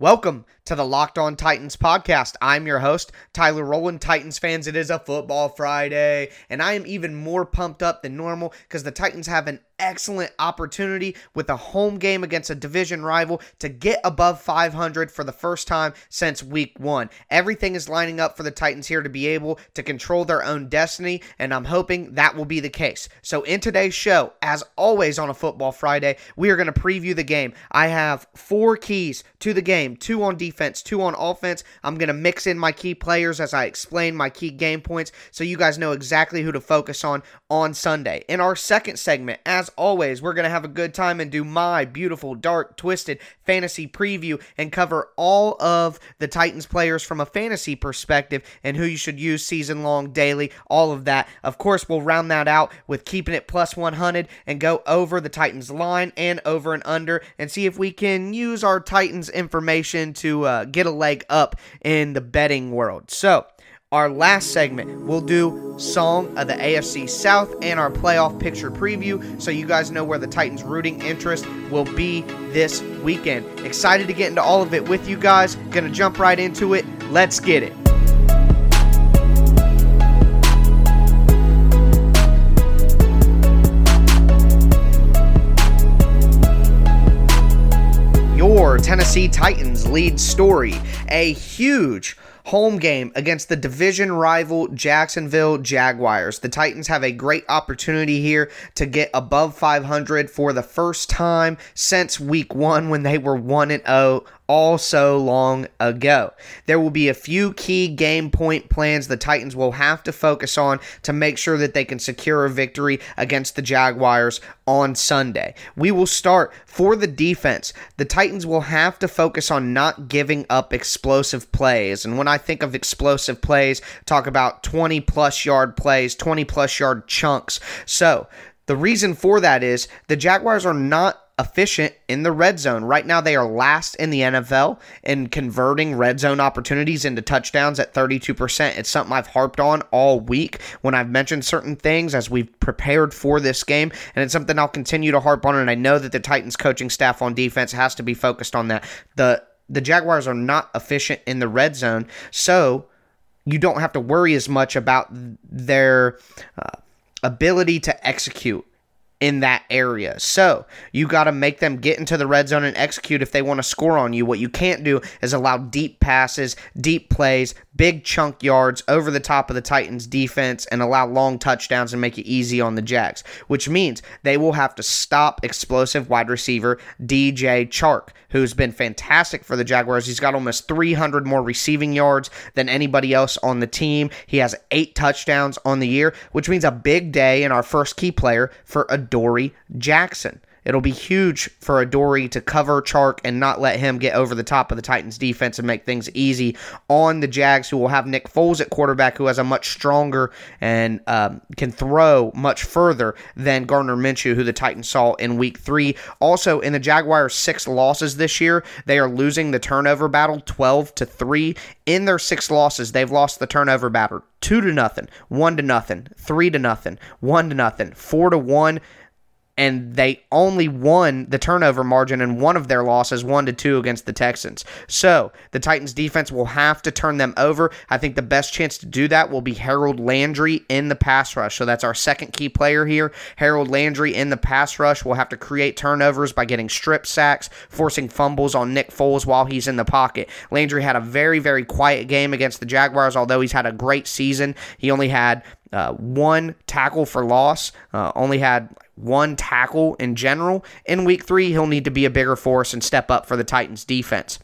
Welcome to the Locked On Titans podcast. I'm your host, Tyler Rowland. Titans fans, it is a football Friday, and I am even more pumped up than normal because the Titans have an excellent opportunity with a home game against a division rival to get above 500 for the first time since week one. Everything is lining up for the Titans here to be able to control their own destiny, and I'm hoping that will be the case. So, in today's show, as always on a Football Friday, we are going to preview the game. I have four keys to the game two on defense, two on offense. I'm going to mix in my key players as I explain my key game points so you guys know exactly who to focus on on Sunday. In our second segment, as always, we're going to have a good time and do my beautiful, dark, twisted fantasy preview and cover all of the Titans players from a fantasy perspective and who you should use season long, daily, all of that. Of course, we'll round that out with keeping it plus 100 and go over the Titans line and over and under and see if we can use our Titans information to uh, get a leg up in the betting world. So, our last segment, we'll do Song of the AFC South and our playoff picture preview so you guys know where the Titans' rooting interest will be this weekend. Excited to get into all of it with you guys. Gonna jump right into it. Let's get it. Your Tennessee Titans lead story. A huge home game against the division rival Jacksonville Jaguars. The Titans have a great opportunity here to get above 500 for the first time since week 1 when they were 1 and 0 all so long ago. There will be a few key game point plans the Titans will have to focus on to make sure that they can secure a victory against the Jaguars on Sunday. We will start for the defense. The Titans will have to focus on not giving up explosive plays. And when I think of explosive plays, talk about 20 plus yard plays, 20 plus yard chunks. So, the reason for that is the Jaguars are not efficient in the red zone. Right now, they are last in the NFL in converting red zone opportunities into touchdowns at 32%. It's something I've harped on all week when I've mentioned certain things as we've prepared for this game, and it's something I'll continue to harp on. And I know that the Titans coaching staff on defense has to be focused on that. The the Jaguars are not efficient in the red zone, so you don't have to worry as much about their uh, ability to execute in that area. So you got to make them get into the red zone and execute if they want to score on you. What you can't do is allow deep passes, deep plays, big chunk yards over the top of the Titans defense and allow long touchdowns and make it easy on the Jags, which means they will have to stop explosive wide receiver DJ Chark, who's been fantastic for the Jaguars. He's got almost 300 more receiving yards than anybody else on the team. He has eight touchdowns on the year, which means a big day in our first key player for a Adoree Jackson. It'll be huge for Adoree to cover Chark and not let him get over the top of the Titans defense and make things easy on the Jags, who will have Nick Foles at quarterback, who has a much stronger and um, can throw much further than Gardner Minshew, who the Titans saw in week three. Also, in the Jaguars' six losses this year, they are losing the turnover battle 12 to 3. In their six losses, they've lost the turnover battle two to nothing, one to nothing, three to nothing, one to nothing, four to one and they only won the turnover margin in one of their losses, one to two against the Texans. So the Titans defense will have to turn them over. I think the best chance to do that will be Harold Landry in the pass rush. So that's our second key player here. Harold Landry in the pass rush will have to create turnovers by getting strip sacks, forcing fumbles on Nick Foles while he's in the pocket. Landry had a very, very quiet game against the Jaguars, although he's had a great season. He only had uh, one tackle for loss, uh, only had one tackle in general. In week three, he'll need to be a bigger force and step up for the Titans defense.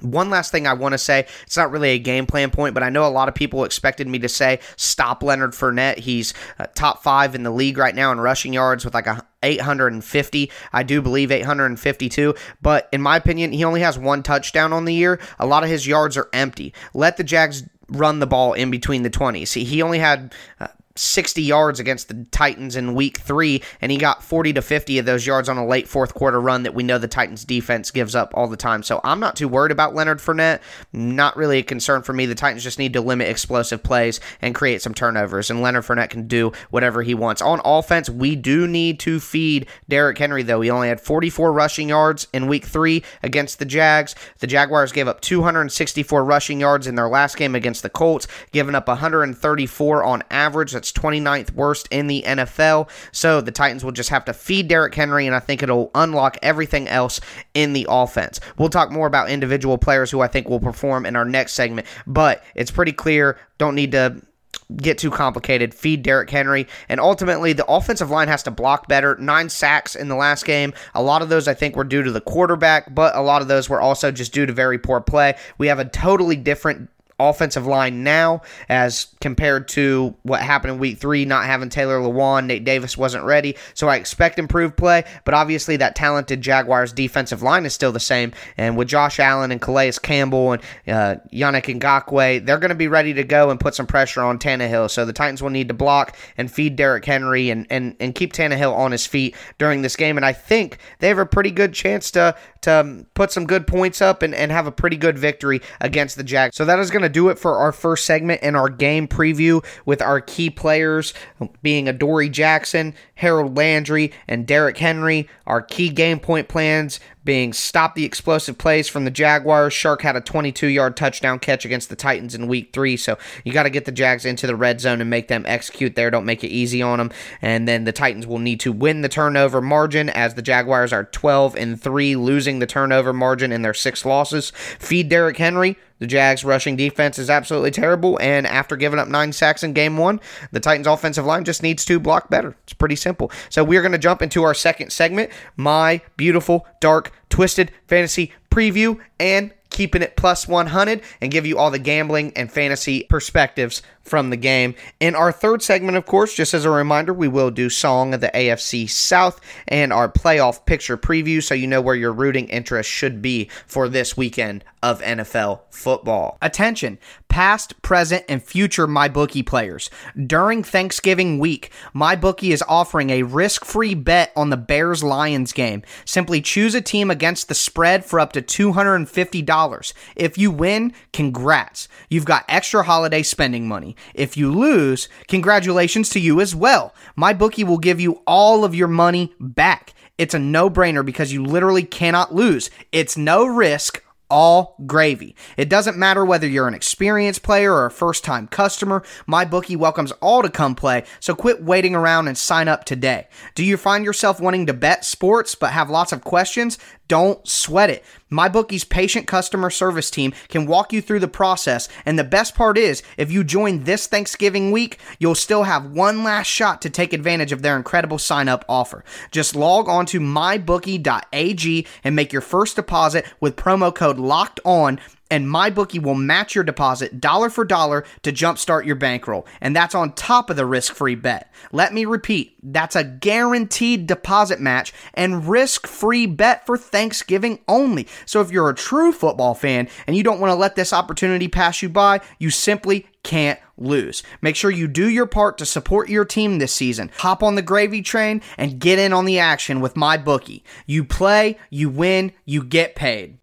One last thing I want to say, it's not really a game plan point, but I know a lot of people expected me to say stop Leonard Fournette. He's uh, top five in the league right now in rushing yards with like a 850. I do believe 852, but in my opinion, he only has one touchdown on the year. A lot of his yards are empty. Let the Jags run the ball in between the 20s. He, only had uh, 60 yards against the Titans in week three, and he got 40 to 50 of those yards on a late fourth quarter run that we know the Titans defense gives up all the time. So I'm not too worried about Leonard Fournette. Not really a concern for me. The Titans just need to limit explosive plays and create some turnovers, and Leonard Fournette can do whatever he wants. On offense, we do need to feed Derrick Henry, though. He only had 44 rushing yards in week three against the Jags. The Jaguars gave up 264 rushing yards in their last game against the Colts, giving up 134 on average. That's 29th worst in the NFL. So the Titans will just have to feed Derrick Henry, and I think it'll unlock everything else in the offense. We'll talk more about individual players who I think will perform in our next segment, but it's pretty clear. Don't need to get too complicated. Feed Derrick Henry. And ultimately, the offensive line has to block better. Nine sacks in the last game. A lot of those, I think, were due to the quarterback, but a lot of those were also just due to very poor play. We have a totally different offensive line now as compared to what happened in week three, not having Taylor Lewan, Nate Davis wasn't ready. So I expect improved play, but obviously that talented Jaguars defensive line is still the same. And with Josh Allen and Calais Campbell and uh, Yannick Ngakoue, they're going to be ready to go and put some pressure on Tannehill. So the Titans will need to block and feed Derrick Henry and, and, and keep Tannehill on his feet during this game. And I think they have a pretty good chance to, to put some good points up and, and have a pretty good victory against the Jags. So that is going to do it for our first segment in our game preview with our key players being Adoree Jackson, Harold Landry, and Derrick Henry. Our key game point plans being stop the explosive plays from the Jaguars. Chark had a 22 yard touchdown catch against the Titans in week three. So you got to get the Jags into the red zone and make them execute there. Don't make it easy on them. And then the Titans will need to win the turnover margin as the Jaguars are 12 and 3, losing the turnover margin in their six losses. Feed Derrick Henry. The Jags' rushing defense is absolutely terrible, and after giving up nine sacks in game one, the Titans' offensive line just needs to block better. It's pretty simple. So we're going to jump into our second segment, my beautiful, dark, twisted fantasy preview, and keeping it plus 100 and give you all the gambling and fantasy perspectives from the game. In our third segment, of course, just as a reminder, we will do Song of the AFC South and our playoff picture preview so you know where your rooting interest should be for this weekend of NFL football. Attention, past, present, and future MyBookie players. During Thanksgiving week, MyBookie is offering a risk free bet on the Bears Lions game. Simply choose a team against the spread for up to $250. If you win, congrats. You've got extra holiday spending money. If you lose, congratulations to you as well. MyBookie will give you all of your money back. It's a no brainer because you literally cannot lose. It's no risk all gravy. It doesn't matter whether you're an experienced player or a first time customer, MyBookie welcomes all to come play, so quit waiting around and sign up today. Do you find yourself wanting to bet sports but have lots of questions? Don't sweat it. MyBookie's patient customer service team can walk you through the process, and the best part is, if you join this Thanksgiving week, you'll still have one last shot to take advantage of their incredible sign up offer. Just log on to mybookie.ag and make your first deposit with promo code LOCKED ON and MyBookie will match your deposit dollar for dollar to jumpstart your bankroll. And that's on top of the risk free bet. Let me repeat that's a guaranteed deposit match and risk free bet for Thanksgiving only. So if you're a true football fan and you don't want to let this opportunity pass you by, you simply can't lose. Make sure you do your part to support your team this season. Hop on the gravy train and get in on the action with MyBookie. You play, you win, you get paid.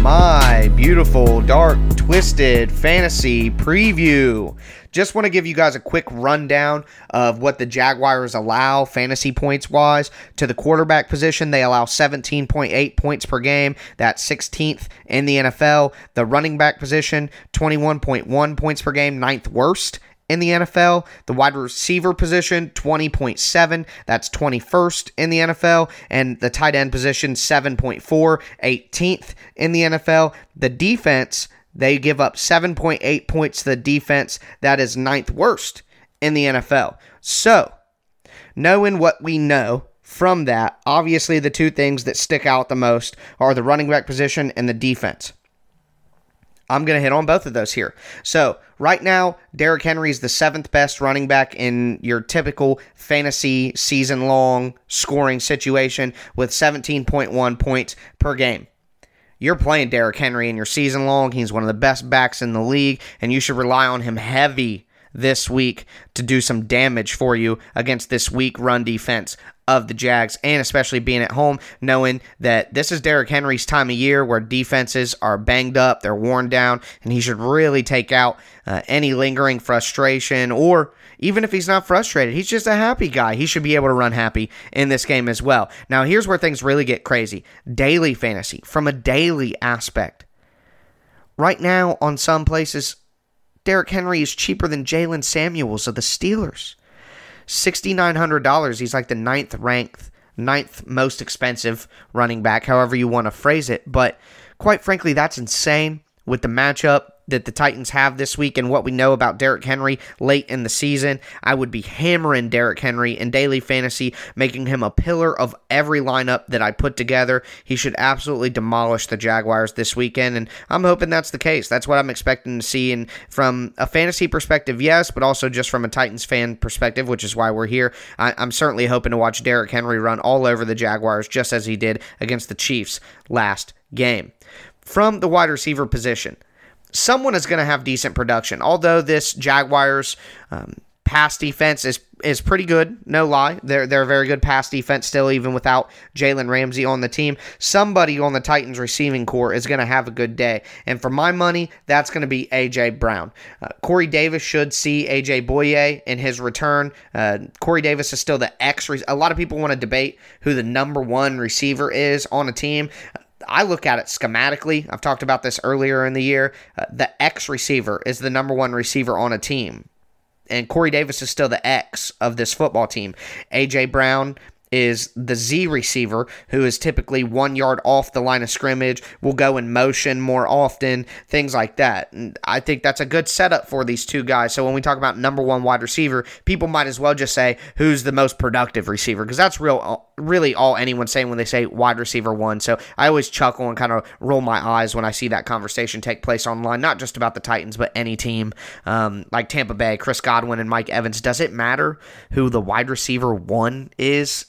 My beautiful, dark, twisted fantasy preview. Just want to give you guys a quick rundown of what the Jaguars allow fantasy points wise to the quarterback position. They allow 17.8 points per game. That's 16th in the NFL. The running back position, 21.1 points per game, ninth worst in the NFL. The wide receiver position, 20.7. That's 21st in the NFL. And the tight end position, 7.4, 18th in the NFL. The defense, they give up 7.8 points to the defense. That is ninth worst in the NFL. So, knowing what we know, from that, obviously the two things that stick out the most are the running back position and the defense. I'm going to hit on both of those here. So, right now, Derrick Henry is the seventh best running back in your typical fantasy season long scoring situation with 17.1 points per game. You're playing Derrick Henry in your season long. He's one of the best backs in the league, and you should rely on him heavy this week to do some damage for you against this weak run defense of the Jags, and especially being at home, knowing that this is Derrick Henry's time of year where defenses are banged up, they're worn down, and he should really take out uh, any lingering frustration, or even if he's not frustrated, he's just a happy guy. He should be able to run happy in this game as well. Now, here's where things really get crazy daily fantasy, from a daily aspect. Right now, on some places, Derrick Henry is cheaper than Jaylen Samuels of the Steelers. $6,900. He's like the ninth ranked, ninth most expensive running back, however you want to phrase it. But quite frankly, that's insane with the matchup that the Titans have this week and what we know about Derrick Henry late in the season, I would be hammering Derrick Henry in daily fantasy, making him a pillar of every lineup that I put together. He should absolutely demolish the Jaguars this weekend, and I'm hoping that's the case. That's what I'm expecting to see. And from a fantasy perspective, yes, but also just from a Titans fan perspective, which is why we're here. I, am certainly hoping to watch Derrick Henry run all over the Jaguars just as he did against the Chiefs last game. From the wide receiver position, someone is going to have decent production. Although this Jaguars um, pass defense is is pretty good, no lie. They're they're a very good pass defense still, even without Jalen Ramsey on the team. Somebody on the Titans receiving corps is going to have a good day, and for my money, that's going to be AJ Brown. Uh, Corey Davis should see AJ Bouye in his return. Uh, Corey Davis is still the X. Re- a lot of people want to debate who the number one receiver is on a team. I look at it schematically. I've talked about this earlier in the year. Uh, the X receiver is the number one receiver on a team. And Corey Davis is still the X of this football team. A.J. Brown is the Z receiver, who is typically one yard off the line of scrimmage, will go in motion more often, things like that. And I think that's a good setup for these two guys. So when we talk about number one wide receiver, people might as well just say who's the most productive receiver, because that's real, really all anyone's saying when they say wide receiver one. So I always chuckle and kind of roll my eyes when I see that conversation take place online, not just about the Titans, but any team um, like Tampa Bay, Chris Godwin, and Mike Evans. Does it matter who the wide receiver one is?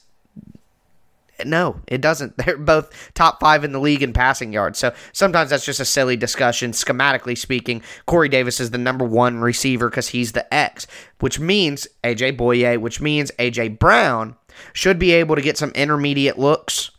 No, it doesn't. They're both top five in the league in passing yards. So sometimes that's just a silly discussion. Schematically speaking, Corey Davis is the number one receiver because he's the X, which means AJ Bouye, which means AJ Brown should be able to get some intermediate looks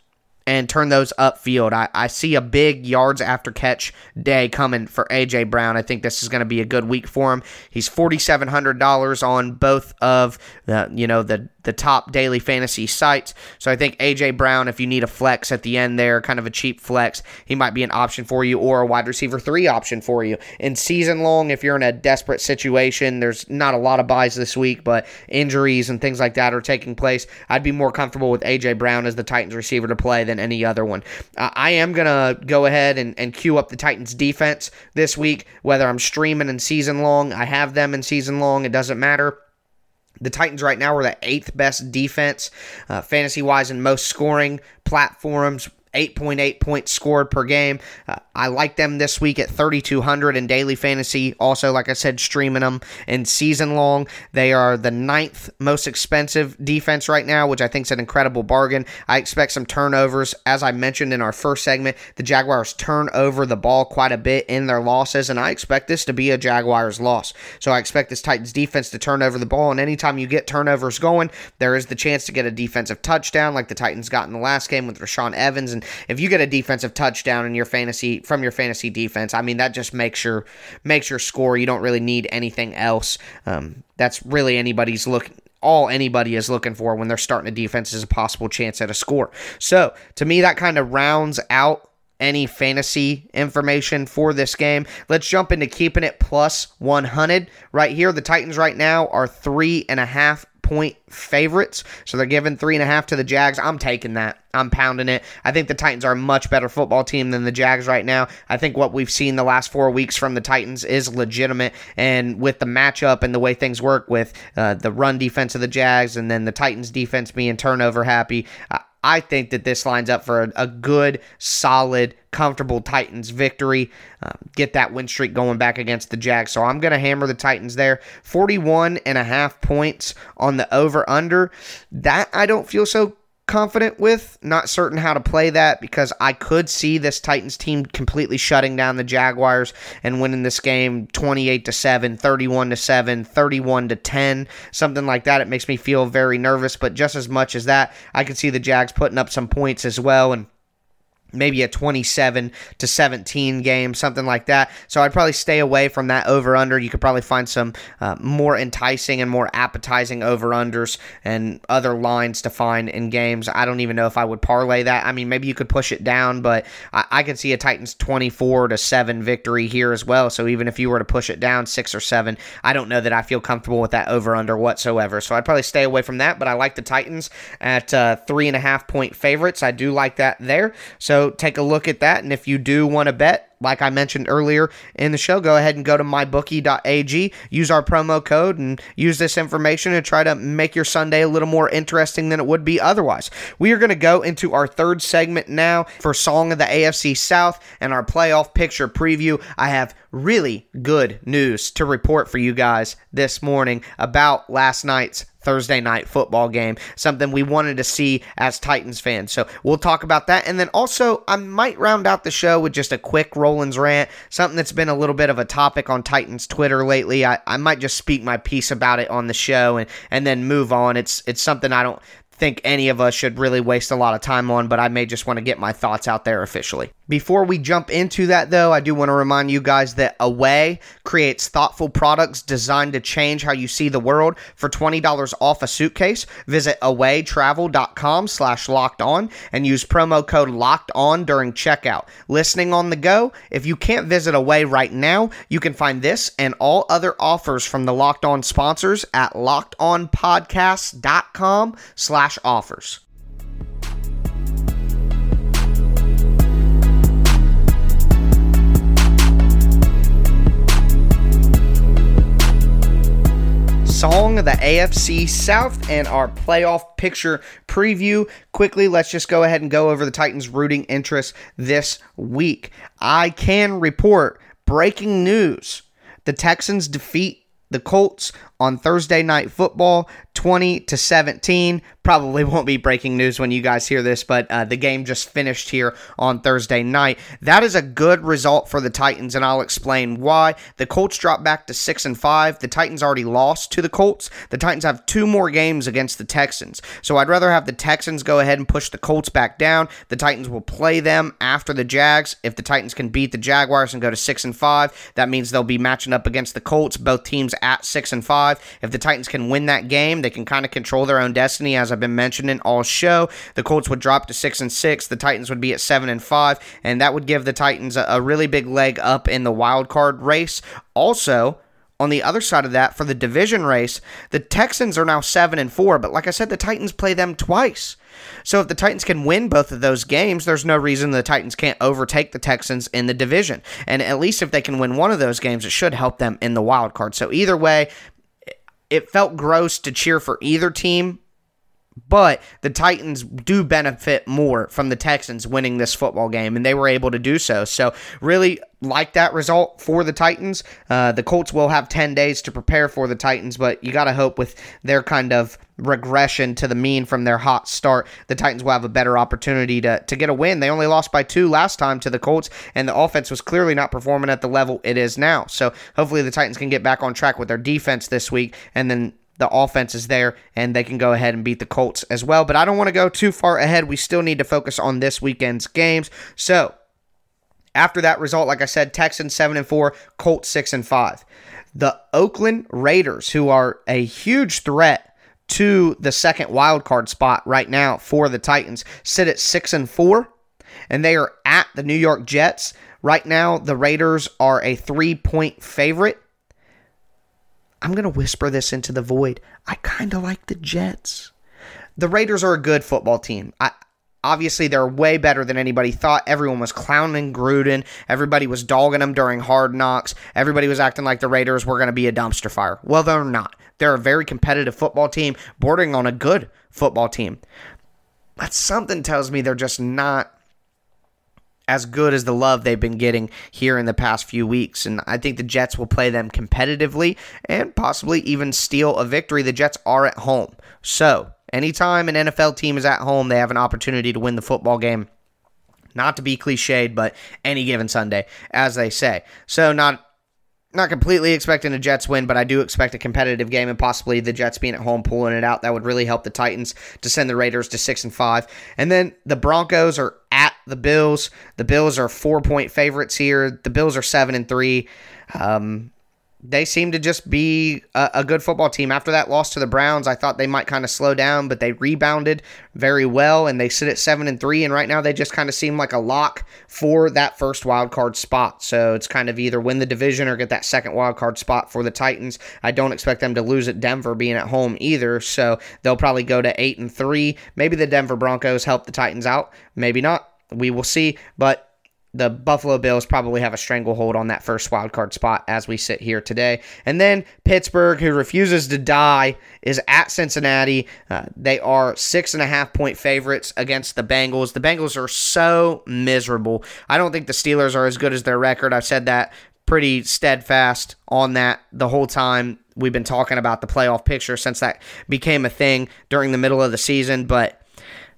and turn those upfield. I, I see a big yards after catch day coming for AJ Brown. I think this is going to be a good week for him. He's forty seven hundred dollars on both of the you know the the top daily fantasy sites. So I think AJ Brown, if you need a flex at the end there, kind of a cheap flex, he might be an option for you or a wide receiver three option for you. In season long, if you're in a desperate situation, there's not a lot of buys this week, but injuries and things like that are taking place. I'd be more comfortable with AJ Brown as the Titans receiver to play than any other one. Uh, I am going to go ahead and, and queue up the Titans defense this week, whether I'm streaming in season long, I have them in season long, it doesn't matter. The Titans right now are the eighth best defense, uh, fantasy wise, in most scoring platforms. 8.8 points scored per game. Uh, I like them this week at 3,200 in daily fantasy. Also, like I said, streaming them in season long. They are the ninth most expensive defense right now, which I think is an incredible bargain. I expect some turnovers. As I mentioned in our first segment, the Jaguars turn over the ball quite a bit in their losses, and I expect this to be a Jaguars loss. So I expect this Titans defense to turn over the ball, and anytime you get turnovers going, there is the chance to get a defensive touchdown like the Titans got in the last game with Rashaan Evans. And if you get a defensive touchdown in your fantasy from your fantasy defense. I mean, that just makes your makes your score. You don't really need anything else. Um, that's really anybody's look. All anybody is looking for when they're starting a defense is a possible chance at a score. So to me, that kind of rounds out any fantasy information for this game. Let's jump into keeping it plus 100. Right here, the Titans right now are three and a half point favorites. So they're giving three and a half to the Jags. I'm taking that. I'm pounding it. I think the Titans are a much better football team than the Jags right now. I think what we've seen the last four weeks from the Titans is legitimate. And with the matchup and the way things work with uh, the run defense of the Jags and then the Titans defense being turnover happy, I think that this lines up for a, a good, solid, comfortable Titans victory. Uh, get that win streak going back against the Jags. So I'm going to hammer the Titans there. 41 and a half points on the over under. That I don't feel so confident with. Not certain how to play that because I could see this Titans team completely shutting down the Jaguars and winning this game 28 to 7, 31 to 7, 31 to 10, something like that. It makes me feel very nervous, but just as much as that, I could see the Jags putting up some points as well and maybe a 27 to 17 game, something like that. So I'd probably stay away from that over under. You could probably find some uh, more enticing and more appetizing over unders and other lines to find in games. I don't even know if I would parlay that. I mean, maybe you could push it down, but I, I could see a Titans 24 to 7 victory here as well. So even if you were to push it down six or seven, I don't know that I feel comfortable with that over under whatsoever. So I'd probably stay away from that, but I like the Titans at uh, three and a half point favorites. I do like that there. So take a look at that. And if you do want to bet, like I mentioned earlier in the show, go ahead and go to mybookie.ag, use our promo code, and use this information to try to make your Sunday a little more interesting than it would be otherwise. We are going to go into our third segment now for Song of the AFC South and our playoff picture preview. I have really good news to report for you guys this morning about last night's Thursday night football game, something we wanted to see as Titans fans. So we'll talk about that. And then also, I might round out the show with just a quick Rowland's rant, something that's been a little bit of a topic on Titans Twitter lately. I, I might just speak my piece about it on the show and, and then move on. It's it's something I don't think any of us should really waste a lot of time on, but I may just want to get my thoughts out there officially. Before we jump into that, though, I do want to remind you guys that Away creates thoughtful products designed to change how you see the world. For $20 off a suitcase, visit awaytravel.com slash locked on and use promo code locked on during checkout. Listening on the go, if you can't visit Away right now, you can find this and all other offers from the Locked On sponsors at lockedonpodcast.com slash offers. Song the AFC South and our playoff picture preview. Quickly, let's just go ahead and go over the Titans' rooting interest this week. I can report breaking news. The Texans defeat the Colts on Thursday night football 20 to 17 probably won't be breaking news when you guys hear this, but uh, the game just finished here on Thursday night. That is a good result for the Titans, and I'll explain why. The Colts dropped back to six and five. The Titans already lost to the Colts. The Titans have two more games against the Texans, so I'd rather have the Texans go ahead and push the Colts back down. The Titans will play them after the Jags. If the Titans can beat the Jaguars and go to six and five, that means they'll be matching up against the Colts. Both teams at six and five. If the Titans can win that game, they can kind of control their own destiny as I've been mentioning all show. The Colts would drop to six and six. The Titans would be at seven and five, and that would give the Titans a, really big leg up in the wild card race. Also, on the other side of that, for the division race, the Texans are now seven and four. But like I said, the Titans play them twice. So if the Titans can win both of those games, there's no reason the Titans can't overtake the Texans in the division. And at least if they can win one of those games, it should help them in the wild card. So either way, it felt gross to cheer for either team but the Titans do benefit more from the Texans winning this football game, and they were able to do so. So, really like that result for the Titans. Uh, the Colts will have 10 days to prepare for the Titans, but you got to hope with their kind of regression to the mean from their hot start, the Titans will have a better opportunity to, to get a win. They only lost by two last time to the Colts, and the offense was clearly not performing at the level it is now. So, hopefully, the Titans can get back on track with their defense this week and then the offense is there and they can go ahead and beat the Colts as well. But I don't want to go too far ahead. We still need to focus on this weekend's games. So, after that result, like I said, Texans 7 and 4, Colts 6 and 5. The Oakland Raiders, who are a huge threat to the second wild card spot right now for the Titans, sit at 6 and 4 and they are at the New York Jets. Right now, the Raiders are a 3-point favorite. I'm going to whisper this into the void. I kind of like the Jets. The Raiders are a good football team. I, obviously, they're way better than anybody thought. Everyone was clowning Gruden. Everybody was dogging them during hard knocks. Everybody was acting like the Raiders were going to be a dumpster fire. Well, they're not. They're a very competitive football team, bordering on a good football team. but something tells me they're just not as good as the love they've been getting here in the past few weeks. And I think the Jets will play them competitively and possibly even steal a victory. The Jets are at home. So, anytime an NFL team is at home, they have an opportunity to win the football game. Not to be cliched, but any given Sunday, as they say. So, not not completely expecting a Jets win, but I do expect a competitive game and possibly the Jets being at home pulling it out. That would really help the Titans to send the Raiders to six and five. And then the Broncos are at the Bills. The Bills are four point favorites here. The Bills are seven and three. Um, they seem to just be a, a, good football team. After that loss to the Browns, I thought they might kind of slow down, but they rebounded very well and they sit at seven and three. And right now they just kind of seem like a lock for that first wild card spot. So it's kind of either win the division or get that second wild card spot for the Titans. I don't expect them to lose at Denver being at home either. So they'll probably go to eight and three. Maybe the Denver Broncos help the Titans out. Maybe not. We will see. But the Buffalo Bills probably have a stranglehold on that first wild card spot as we sit here today. And then Pittsburgh, who refuses to die, is at Cincinnati. Uh, they are six and a half point favorites against the Bengals. The Bengals are so miserable. I don't think the Steelers are as good as their record. I've said that pretty steadfast on that the whole time we've been talking about the playoff picture since that became a thing during the middle of the season. But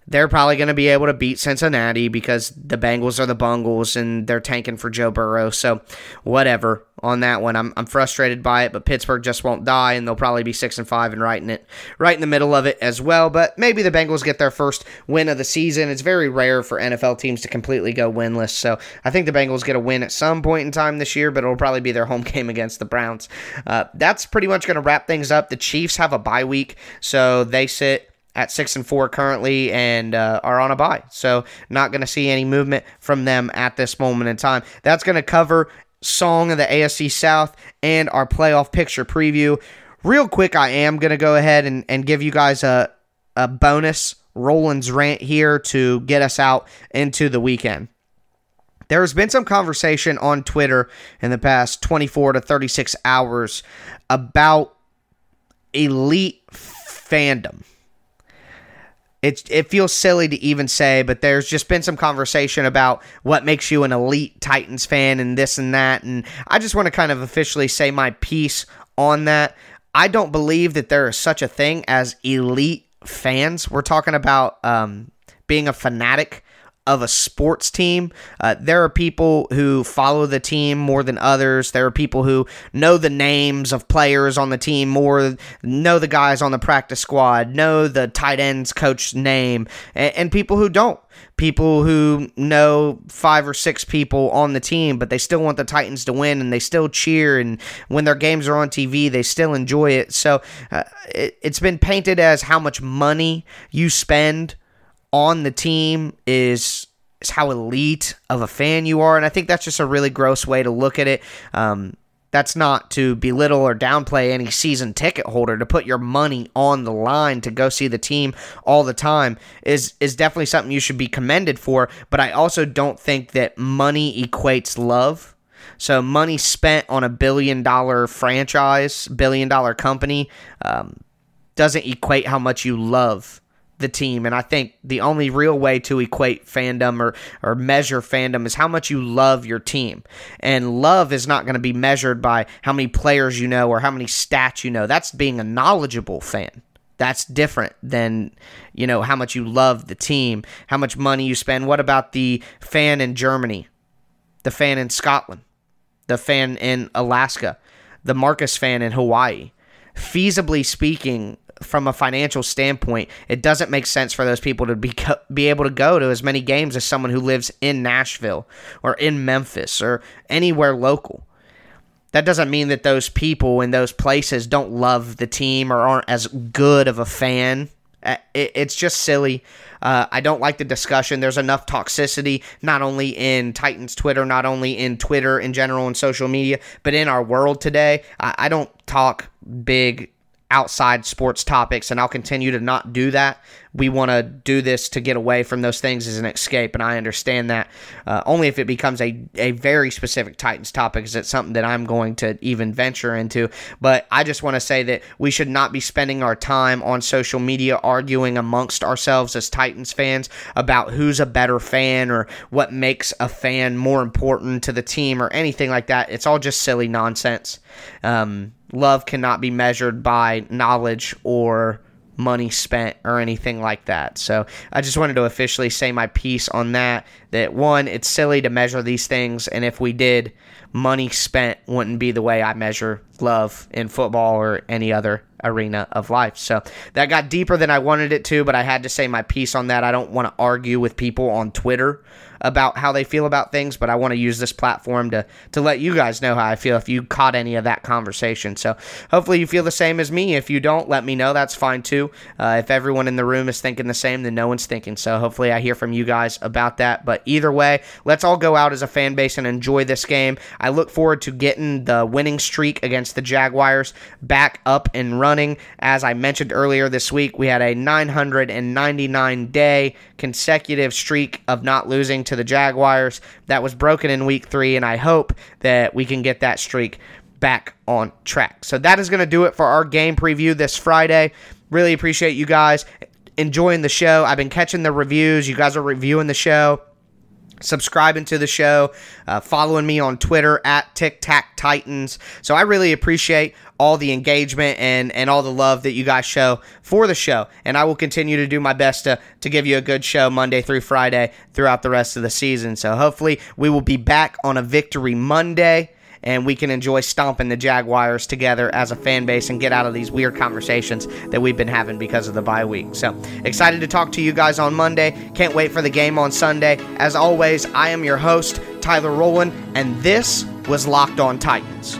they're probably going to be able to beat Cincinnati because the Bengals are the Bungles and they're tanking for Joe Burrow. So, whatever on that one. I'm, I'm frustrated by it, but Pittsburgh just won't die, and they'll probably be six and five and right in it, right in the middle of it as well. But maybe the Bengals get their first win of the season. It's very rare for NFL teams to completely go winless, so I think the Bengals get a win at some point in time this year, but it'll probably be their home game against the Browns. Uh, that's pretty much going to wrap things up. The Chiefs have a bye week, so they sit at six and four currently and uh, are on a bye. So not going to see any movement from them at this moment in time. That's going to cover song of the AFC South and our playoff picture preview. Real quick, I am going to go ahead and, and give you guys a, a bonus Rowland's rant here to get us out into the weekend. There has been some conversation on Twitter in the past 24 to 36 hours about elite fandom it, it feels silly to even say, but there's just been some conversation about what makes you an elite Titans fan and this and that. And I just want to kind of officially say my piece on that. I don't believe that there is such a thing as elite fans. We're talking about um, being a fanatic of a sports team. Uh, there are people who follow the team more than others. There are people who know the names of players on the team more, know the guys on the practice squad, know the tight ends coach's name, and, and people who don't. People who know five or six people on the team, but they still want the Titans to win and they still cheer. And when their games are on TV, they still enjoy it. So uh, it, it's been painted as how much money you spend on the team is is how elite of a fan you are, and I think that's just a really gross way to look at it. Um, that's not to belittle or downplay any season ticket holder. To put your money on the line to go see the team all the time is is definitely something you should be commended for but i also don't think that money equates love. So money spent on a billion dollar franchise billion dollar company um, doesn't equate how much you love the team. And I think the only real way to equate fandom or, or measure fandom is how much you love your team. And love is not going to be measured by how many players you know or how many stats you know. That's being a knowledgeable fan. That's different than, you know, how much you love the team, how much money you spend. What about the fan in Germany, the fan in Scotland, the fan in Alaska, the Marcus fan in Hawaii? Feasibly speaking, from a financial standpoint, it doesn't make sense for those people to be be able to go to as many games as someone who lives in Nashville or in Memphis or anywhere local. That doesn't mean that those people in those places don't love the team or aren't as good of a fan. Uh, it's just silly. Uh, I don't like the discussion. There's enough toxicity, not only in Titans Twitter, not only in Twitter in general and social media, but in our world today. I, I don't talk big outside sports topics, and I'll continue to not do that. We want to do this to get away from those things as an escape, and I understand that. Uh, only if it becomes a, a very specific Titans topic is it something that I'm going to even venture into. But I just want to say that we should not be spending our time on social media arguing amongst ourselves as Titans fans about who's a better fan or what makes a fan more important to the team or anything like that. It's all just silly nonsense. Um, love cannot be measured by knowledge or money spent or anything like that. So I just wanted to officially say my piece on that. That one, it's silly to measure these things, and if we did, money spent wouldn't be the way I measure love in football or any other arena of life. So that got deeper than I wanted it to, but I had to say my piece on that. I don't want to argue with people on Twitter about how they feel about things, but I want to use this platform to to let you guys know how I feel if you caught any of that conversation. So hopefully you feel the same as me. If you don't, let me know. That's fine too. Uh, if everyone in the room is thinking the same, then no one's thinking. So hopefully I hear from you guys about that. But either way, let's all go out as a fan base and enjoy this game. I look forward to getting the winning streak against the Jaguars back up and running. As I mentioned earlier this week, we had a 999 day consecutive streak of not losing the Jaguars that was broken in week three, and I hope that we can get that streak back on track. So that is going to do it for our game preview this Friday. Really appreciate you guys enjoying the show. I've been catching the reviews. You guys are reviewing the show subscribing to the show, uh, following me on Twitter at Tic Tac Titans. So I really appreciate all the engagement and, and all the love that you guys show for the show. And I will continue to do my best to, to give you a good show Monday through Friday throughout the rest of the season. So hopefully we will be back on a victory Monday and we can enjoy stomping the Jaguars together as a fan base and get out of these weird conversations that we've been having because of the bye week. So excited to talk to you guys on Monday. Can't wait for the game on Sunday. As always, I am your host, Tyler Rowland, and this was Locked On Titans.